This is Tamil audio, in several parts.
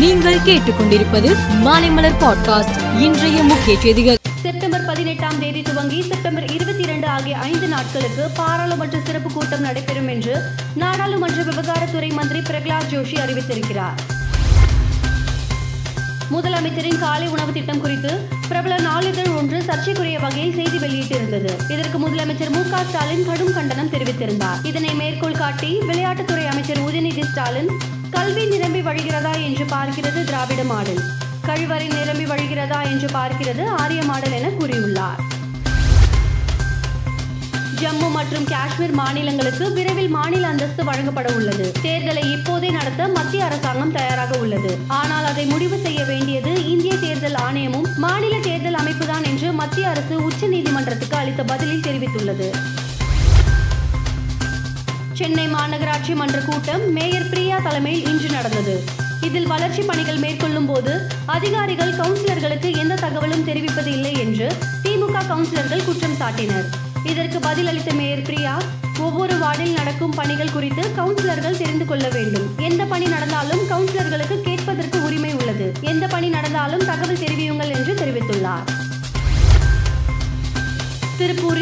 நீங்கள் கேட்டுக்கொண்டிருப்பது மாலைமலர் பாட்காஸ்ட் இன்றைய முக்கிய செய்திகள். செப்டம்பர் பதினெட்டாம் தேதி துவங்கி செப்டம்பர் இருபத்தி இரண்டு ஆகிய ஐந்து நாட்களுக்கு பாராளுமன்ற சிறப்பு கூட்டம் நடைபெறும் என்று நாடாளுமன்ற விவகாரத்துறை மந்திரி பிரகலாத் ஜோஷி அறிவித்திருக்கிறார். முதலமைச்சரின் காலை உணவு திட்டம் குறித்து பிரபல நாளிதழ் ஒன்று சர்ச்சைக்குரிய வகையில் செய்தி வெளியிட்டிருந்தது. இதற்கு முதலமைச்சர் மு ஸ்டாலின் கடும் கண்டனம் தெரிவித்திருந்தார். இதனை மேற்கோள் காட்டி விளையாட்டுத்துறை அமைச்சர் உதயநிதி ஸ்டாலின் கல்வி நிரம்பி வழிகிறதா என்று பார்க்கிறது திராவிட மாடல். கழிவறை நிரம்பி வழிகிறதா என்று பார்க்கிறது ஆரிய மாடல் என கூறியுள்ளார். ஜம்மு மற்றும் காஷ்மீர் மாநிலங்களுக்கு விரைவில் மாநில அந்தஸ்து வழங்கப்பட உள்ளது. தேர்தலை இப்போதே நடத்த மத்திய அரசாங்கம் தயாராக உள்ளது. ஆனால் அதை முடிவு செய்ய வேண்டியது இந்திய தேர்தல் ஆணையமும் மாநில தேர்தல் அமைப்புதான் என்று மத்திய அரசு உச்சநீதிமன்றத்துக்கு அளித்த பதிலில் தெரிவித்துள்ளது. சென்னை மாநகராட்சி மன்ற கூட்டம் மேயர் பிரியா தலைமையில் இன்று நடந்தது. இதில் வளர்ச்சி பணிகள் மேற்கொள்ளும் போது அதிகாரிகள் கவுன்சிலர்களுக்கு எந்த தகவலும் தெரிவிப்பது இல்லை என்று திமுக கவுன்சிலர்கள் குற்றம் சாட்டினர். இதற்கு பதிலளித்த மேயர் பிரியா ஒவ்வொரு வார்டில் நடக்கும் பணிகள் குறித்து கவுன்சிலர்கள் தெரிந்து கொள்ள வேண்டும். எந்த பணி நடந்தாலும் கவுன்சிலர்களுக்கு கேட்பதற்கு உரிமை உள்ளது. எந்த பணி நடந்தாலும் தகவல் தெரிவியுங்கள்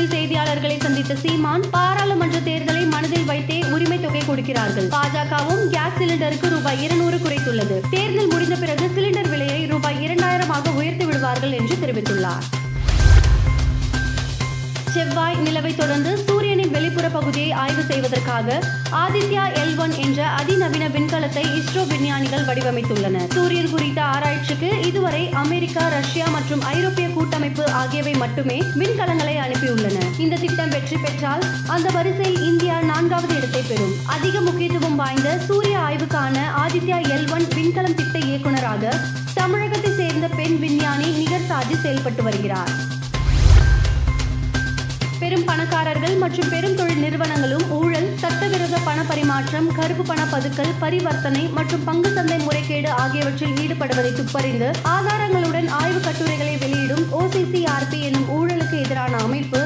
திருப்பூரில் செய்தியாளர்களை சந்தித்த சீமான் பாராளுமன்ற தேர்தலை மனதில் வைத்தே உரிமை தொகை கொடுக்கிறார்கள். பாஜகவும் கேஸ் சிலிண்டருக்கு ரூபாய் இருநூறு குறைத்துள்ளது. தேர்தல் முடிந்த பிறகு சிலிண்டர் விலையை ரூபாய் இரண்டாயிரமாக உயர்த்தி விடுவார்கள் என்று தெரிவித்துள்ளார். செவ்வாய் நிலவை தொடர்ந்து சூரியனின் வெளிப்புற பகுதியை ஆய்வு செய்வதற்காக ஆதித்யா எல் ஒன் என்ற அதிநவீன விண்கலத்தை இஸ்ரோ விஞ்ஞானிகள் வடிவமைத்துள்ளனர். சூரியன் குறித்த ஆராய்ச்சிக்கு இதுவரை அமெரிக்கா ரஷ்யா மற்றும் ஐரோப்பிய கூட்டமைப்பு ஆகியவை மட்டுமே விண்கலங்களை அனுப்பியுள்ளன. இந்த திட்டம் வெற்றி பெற்றால் அந்த வரிசையில் இந்தியா நான்காவது இடத்தை பெறும். அதிக முக்கியத்துவம் வாய்ந்த சூரிய ஆய்வுக்கான ஆதித்யா எல் ஒன் விண்கலம் திட்ட இயக்குநராக தமிழகத்தை சேர்ந்த பெண் விஞ்ஞானி நிகர் சாஜி செயல்பட்டு வருகிறார். பெரும் பணக்காரர்கள் மற்றும் பெரும் பரிமாற்றம் கருப்பு பண பதுக்கல் பரிவர்த்தனை மற்றும் பங்கு சந்தை முறைகேடு ஆகியவற்றில் ஈடுபடுவதை துப்பறிந்து ஆதாரங்களுடன் ஆய்வு கட்டுரைகளை வெளியிடும் ஓசிசிஆர்பி எனும் ஊழலுக்கு எதிரான அமைப்பு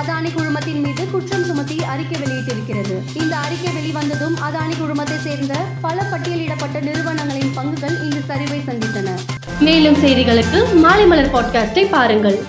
அதானி குழுமத்தின் மீது குற்றம் சுமத்தி அறிக்கை வெளியிட்டிருக்கிறது. இந்த அறிக்கை வெளிவந்ததும் அதானி குழுமத்தை சேர்ந்த பல பட்டியலிடப்பட்ட நிறுவனங்களின் பங்குகள் இன்று சரிவை சந்தித்தன. மேலும் செய்திகளுக்கு மாலை மலர் பாட்காஸ்டை பாருங்கள்.